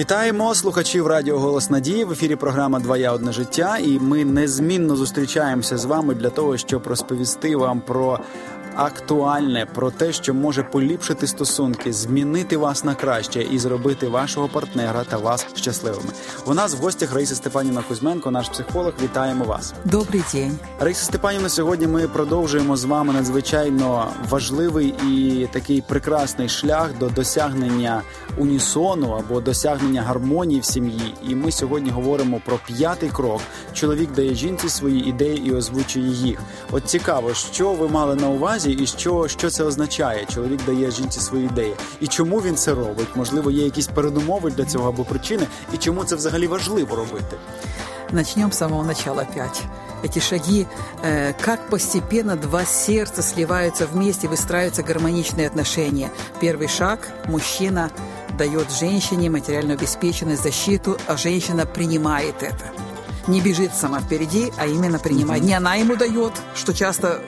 Вітаємо слухачів Радіо Голос Надії в ефірі. Програма Двоя одне життя, і ми незмінно зустрічаємося з вами для того, щоб розповісти вам про актуальне про те, що може поліпшити стосунки, змінити вас на краще і зробити вашого партнера та вас щасливими. У нас в гостях Раїса Степанівна Кузьменко, наш психолог. Вітаємо вас. Добрий день. Раїса Степанівна. Сьогодні ми продовжуємо з вами надзвичайно важливий і такий прекрасний шлях до досягнення унісону або досягнення гармонії в сім'ї. І ми сьогодні говоримо про п'ятий крок. Чоловік дає жінці свої ідеї і озвучує їх. От цікаво, що ви мали на увазі і що що це означає. Чоловік дає жінці свої ідеї, і чому він це робить? Можливо, є якісь передумови для цього або причини, і чому це взагалі важливо робити? Начнем с самого начала опять. Эти шаги, э, как постепенно два сердца сливаются вместе, выстраиваются гармоничные отношения. Первый шаг – мужчина дает женщине материальную обеспеченность, защиту, а женщина принимает это. Не бежит сама впереди, а именно принимает. Не она ему дает, что часто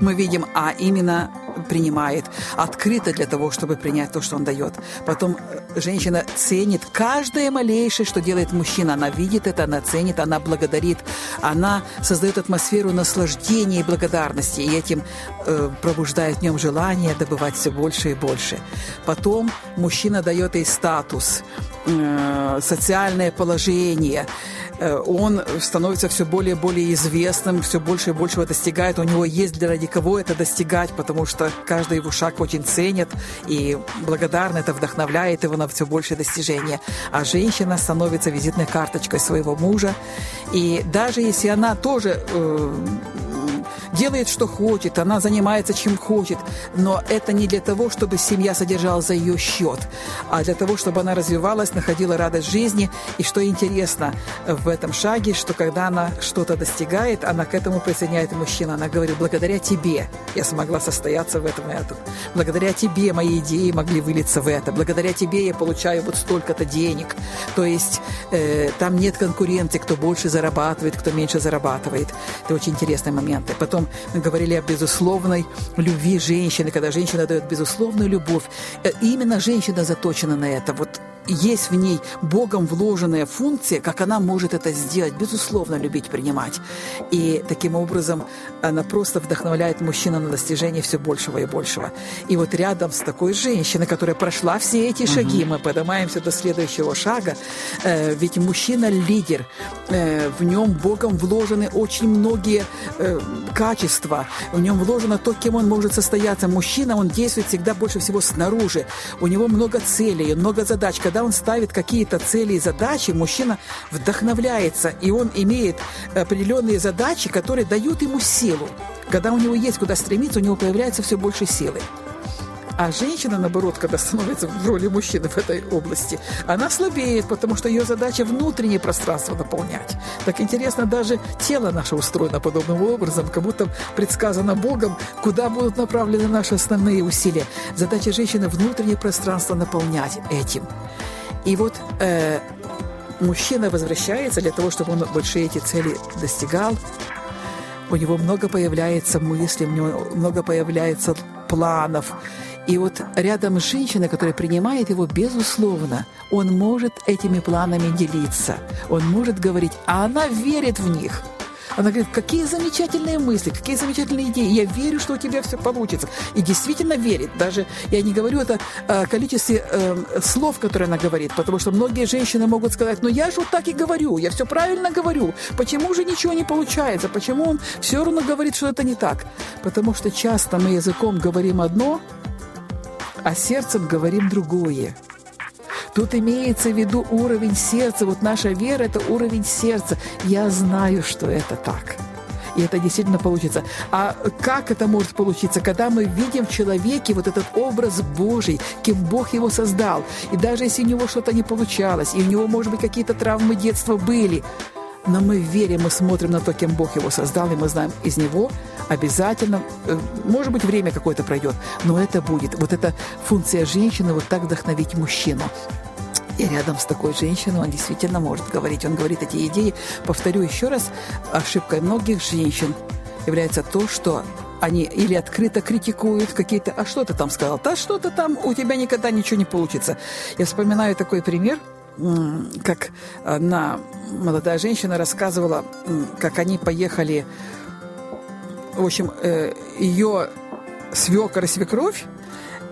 мы видим, а именно принимает, открыто для того, чтобы принять то, что он дает. Потом э, женщина ценит каждое малейшее, что делает мужчина. Она видит это, она ценит, она благодарит, она создает атмосферу наслаждения и благодарности, и этим э, пробуждает в нем желание добывать все больше и больше. Потом мужчина дает ей статус, э, социальное положение, Э, он становится все более и более известным, все больше и больше его достигает. У него есть для ради кого это достигать, потому что каждый его шаг очень ценит и благодарно это вдохновляет его на все большее достижение. А женщина становится визитной карточкой своего мужа. И даже если она тоже э, делает, что хочет, она занимается, чем хочет, но это не для того, чтобы семья содержалась за ее счет, а для того, чтобы она развивалась, находила радость жизни. И что интересно в этом шаге, что когда она что-то достигает, она к этому присоединяет мужчину. Она говорит, благодаря тебе я смогла состояться в этом и этом. Благодаря тебе мои идеи могли вылиться в это. Благодаря тебе я получаю вот столько-то денег. То есть э, там нет конкуренции, кто больше зарабатывает, кто меньше зарабатывает. Это очень интересные моменты. Потом говорили о безусловной любви женщины, когда женщина дает безусловную любовь. Э, именно женщина заточена на это. Вот есть в ней Богом вложенная функция, как она может это сделать, безусловно, любить, принимать. И таким образом она просто вдохновляет мужчину на достижение все большего и большего. И вот рядом с такой женщиной, которая прошла все эти шаги, угу. мы поднимаемся до следующего шага, э, ведь мужчина лидер, э, в нем Богом вложены очень многие э, качества, в нем вложено то, кем он может состояться. Мужчина, он действует всегда больше всего снаружи, у него много целей, много задач, когда он ставит какие-то цели и задачи, мужчина вдохновляется, и он имеет определенные задачи, которые дают ему силу. Когда у него есть куда стремиться, у него появляется все больше силы. А женщина, наоборот, когда становится в роли мужчины в этой области, она слабеет, потому что ее задача внутреннее пространство наполнять. Так интересно, даже тело наше устроено подобным образом, как будто предсказано Богом, куда будут направлены наши основные усилия. Задача женщины внутреннее пространство наполнять этим. И вот э, мужчина возвращается для того, чтобы он большие эти цели достигал. У него много появляется мыслей, у него много появляется планов. И вот рядом с женщиной, которая принимает его, безусловно, он может этими планами делиться. Он может говорить, а она верит в них. Она говорит, какие замечательные мысли, какие замечательные идеи. Я верю, что у тебя все получится. И действительно верит. Даже я не говорю это о количестве э, слов, которые она говорит, потому что многие женщины могут сказать, ну я же вот так и говорю, я все правильно говорю. Почему же ничего не получается? Почему он все равно говорит, что это не так? Потому что часто мы языком говорим одно, а сердцем говорим другое. Тут имеется в виду уровень сердца. Вот наша вера – это уровень сердца. Я знаю, что это так. И это действительно получится. А как это может получиться? Когда мы видим в человеке вот этот образ Божий, кем Бог его создал. И даже если у него что-то не получалось, и у него, может быть, какие-то травмы детства были – но мы верим, мы смотрим на то, кем Бог его создал, и мы знаем, из него обязательно, э, может быть, время какое-то пройдет, но это будет. Вот эта функция женщины, вот так вдохновить мужчину. И рядом с такой женщиной он действительно может говорить. Он говорит эти идеи. Повторю еще раз, ошибкой многих женщин является то, что они или открыто критикуют какие-то, а что ты там сказал? Да что-то там, у тебя никогда ничего не получится. Я вспоминаю такой пример – как одна молодая женщина рассказывала, как они поехали, в общем, э, ее свекор и свекровь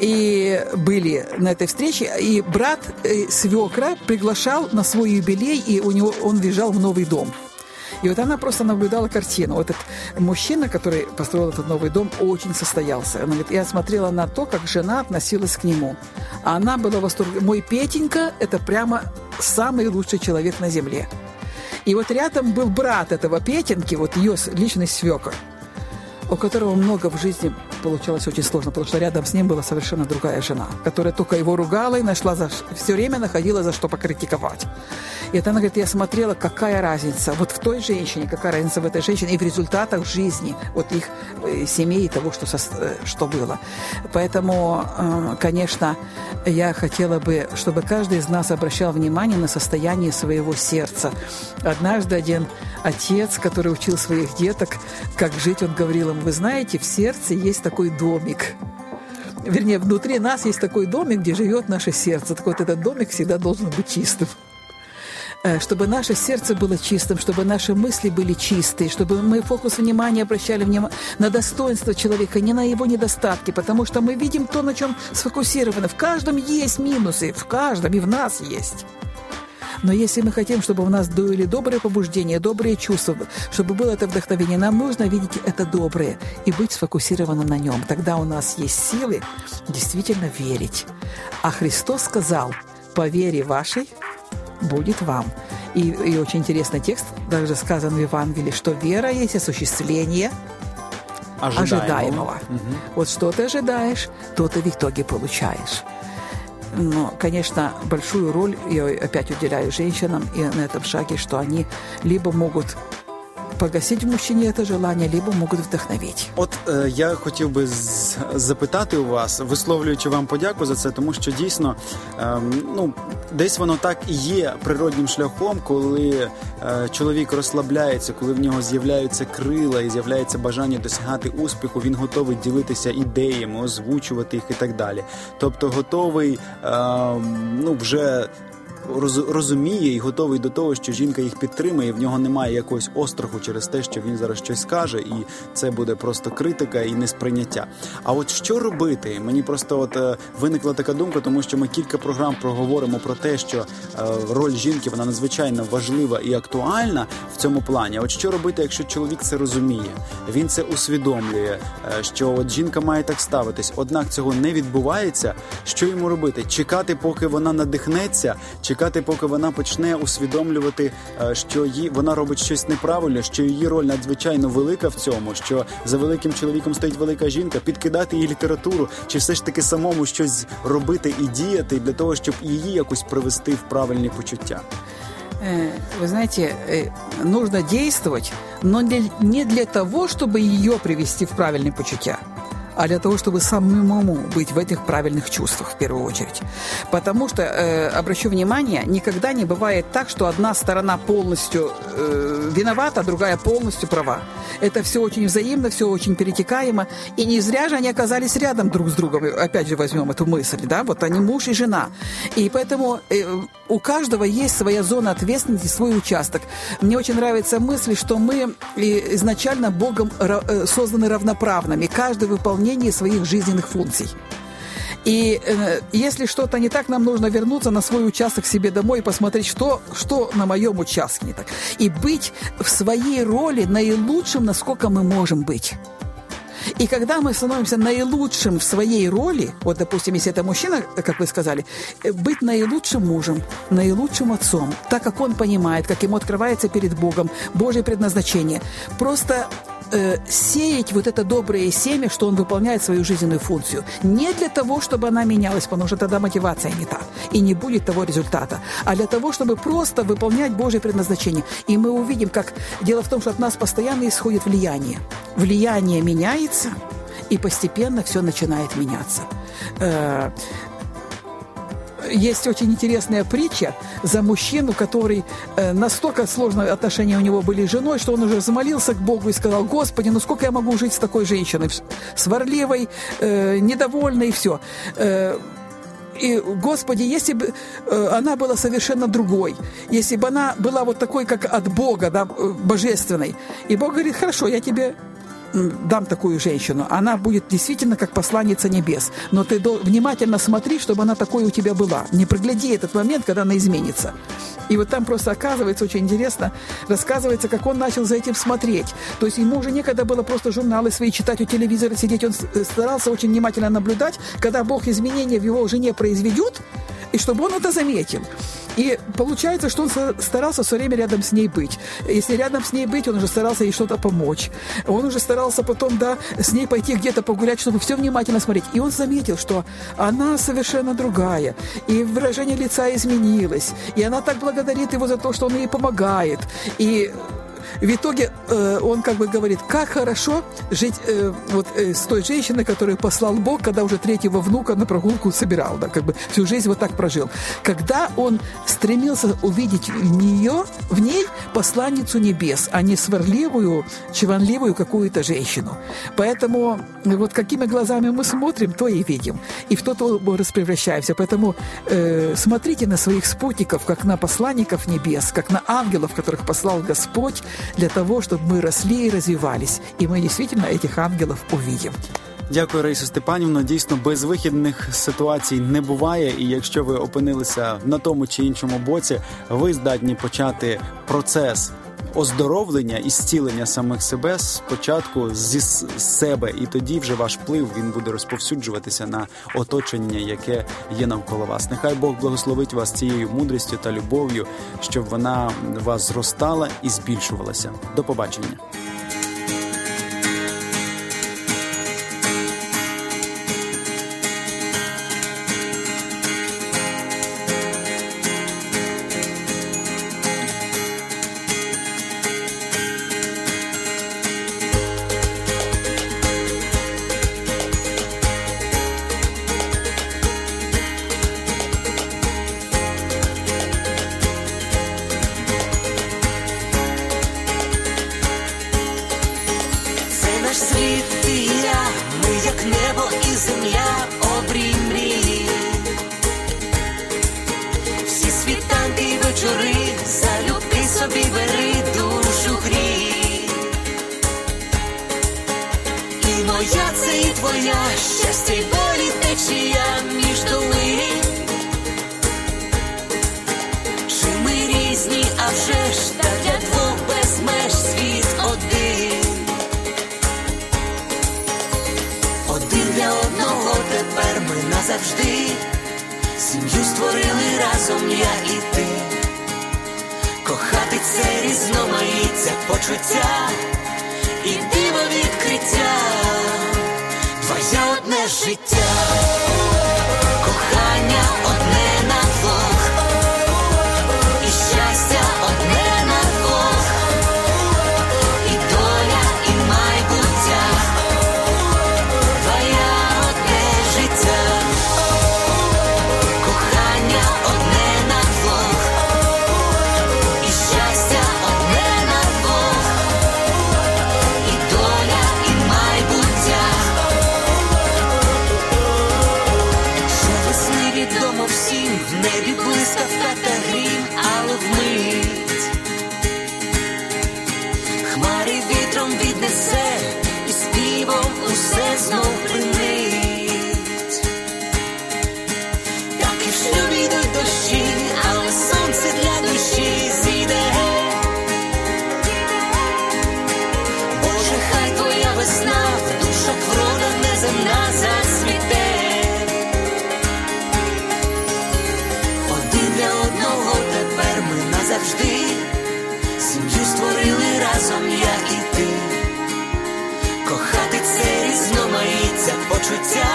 и были на этой встрече, и брат э, свекра приглашал на свой юбилей, и у него он въезжал в новый дом. И вот она просто наблюдала картину. Вот этот мужчина, который построил этот новый дом, очень состоялся. Она говорит, я смотрела на то, как жена относилась к нему. А она была в восторге. Мой Петенька – это прямо самый лучший человек на земле. И вот рядом был брат этого Петеньки, вот ее личный свекор – у которого много в жизни получалось очень сложно, потому что рядом с ним была совершенно другая жена, которая только его ругала и нашла за... все время находила за что покритиковать. И это она говорит, я смотрела, какая разница вот в той женщине, какая разница в этой женщине и в результатах жизни вот их э, семей и того, что, со... Э, что было. Поэтому, э, конечно, я хотела бы, чтобы каждый из нас обращал внимание на состояние своего сердца. Однажды один отец, который учил своих деток, как жить, он говорил им, вы знаете, в сердце есть такой домик. Вернее, внутри нас есть такой домик, где живет наше сердце. Так вот, этот домик всегда должен быть чистым э, чтобы наше сердце было чистым, чтобы наши мысли были чистые, чтобы мы фокус внимания обращали внимание на достоинство человека, не на его недостатки, потому что мы видим то, на чем сфокусировано. В каждом есть минусы, в каждом и в нас есть. Но если мы хотим, чтобы у нас дули добрые побуждения, добрые чувства, чтобы было это вдохновение, нам нужно видеть это доброе и быть сфокусированным на нем. Тогда у нас есть силы действительно верить. А Христос сказал, по вере вашей будет вам. И, и очень интересный текст, также сказан в Евангелии, что вера есть осуществление ожидаемого. ожидаемого. Угу. Вот что ты ожидаешь, то ты в итоге получаешь. Но, конечно, большую роль я опять уделяю женщинам и на этом шаге, что они либо могут погасити в мужчині це желання, либо можуть вдохновити. От е, я хотів би з- запитати у вас, висловлюючи вам подяку за це, тому що дійсно е, ну десь воно так і є природнім шляхом, коли е, чоловік розслабляється, коли в нього з'являються крила і з'являється бажання досягати успіху, він готовий ділитися ідеями, озвучувати їх і так далі. Тобто готовий е, ну вже розуміє і готовий до того, що жінка їх підтримує, в нього немає якогось остраху через те, що він зараз щось скаже, і це буде просто критика і несприйняття. А от що робити? Мені просто от е, виникла така думка, тому що ми кілька програм проговоримо про те, що е, роль жінки вона надзвичайно важлива і актуальна в цьому плані. От що робити, якщо чоловік це розуміє, він це усвідомлює, е, що от жінка має так ставитись, однак цього не відбувається. Що йому робити? Чекати, поки вона надихнеться, чекати чекати, поки вона почне усвідомлювати, е, що її вона робить щось неправильно, що її роль надзвичайно велика в цьому, що за великим чоловіком стоїть велика жінка, підкидати її літературу, чи все ж таки самому щось робити і діяти для того, щоб її якось привести в правильні почуття. Е, вы знаете, е, нужно действовать, но не для того, чтобы ее привести в правильные почуття А для того, чтобы самому быть в этих правильных чувствах в первую очередь. Потому что, э, обращу внимание, никогда не бывает так, что одна сторона полностью э, виновата, а другая полностью права. Это все очень взаимно, все очень перетекаемо, и не зря же они оказались рядом друг с другом. Опять же возьмем эту мысль, да, вот они муж и жена. И поэтому э, у каждого есть своя зона ответственности, свой участок. Мне очень нравится мысль, что мы изначально Богом э, созданы равноправными. Каждый выполняет выполнении своих жизненных функций. И э, если что-то не так, нам нужно вернуться на свой участок себе домой и посмотреть, что, что на моем участке не так. И быть в своей роли наилучшим, насколько мы можем быть. И когда мы становимся наилучшим в своей роли, вот, допустим, если это мужчина, как вы сказали, э, быть наилучшим мужем, наилучшим отцом, так как он понимает, как ему открывается перед Богом Божье предназначение, просто э, сеять вот это доброе семя, что он выполняет свою жизненную функцию. Не для того, чтобы она менялась, потому что тогда мотивация не та, и не будет того результата, а для того, чтобы просто выполнять Божье предназначение. И мы увидим, как дело в том, что от нас постоянно исходит влияние. Влияние меняется, и постепенно все начинает меняться. Есть очень интересная притча за мужчину, который э, настолько сложные отношения у него были с женой, что он уже взмолился к Богу и сказал, Господи, ну сколько я могу жить с такой женщиной, сварливой, э, недовольной и все. Э, и, Господи, если бы э, она была совершенно другой, если бы она была вот такой, как от Бога, да, э, божественной, и Бог говорит, хорошо, я тебе дам такую женщину, она будет действительно как посланница небес. Но ты внимательно смотри, чтобы она такой у тебя была. Не прогляди этот момент, когда она изменится. И вот там просто оказывается очень интересно, рассказывается, как он начал за этим смотреть. То есть ему уже некогда было просто журналы свои читать у телевизора, сидеть. Он э, старался очень внимательно наблюдать, когда Бог изменения в его жене произведет, и чтобы он это заметил. И получается, что он старался все время рядом с ней быть. Если рядом с ней быть, он уже старался ей что-то помочь. Он уже старался потом, да, с ней пойти где-то погулять, чтобы все внимательно смотреть. И он заметил, что она совершенно другая. И выражение лица изменилось. И она так благодарит его за то, что он ей помогает. И в итоге э, он как бы говорит, как хорошо жить э, вот э, с той женщиной, которую послал Бог, когда уже третьего внука на прогулку собирал, да, как бы всю жизнь вот так прожил. Когда он стремился увидеть в нее, в ней посланницу небес, а не сварливую, чванливую какую-то женщину. Поэтому вот какими глазами мы смотрим, то и видим. И в тот образ превращаемся. Поэтому э, смотрите на своих спутников, как на посланников небес, как на ангелов, которых послал Господь, для того, чтобы мы росли и развивались. И мы действительно этих ангелов увидим. Дякую, Раїса Степанівна. Дійсно, безвихідних ситуацій не буває, і якщо ви опинилися на тому чи іншому боці, ви здатні почати процес оздоровлення і зцілення самих себе спочатку зі себе, і тоді вже ваш вплив він буде розповсюджуватися на оточення, яке є навколо вас. Нехай Бог благословить вас цією мудрістю та любов'ю, щоб вона вас зростала і збільшувалася. До побачення. вже ж так для світ один, один для одного тепер ми назавжди, сім'ю створили разом я і ти, кохати це різноманіття почуття і диво відкриття, твоя одне життя. небі блискавка та грім, але вмить хмари вітром віднесе і співом усе знов принесе. Notre Dame.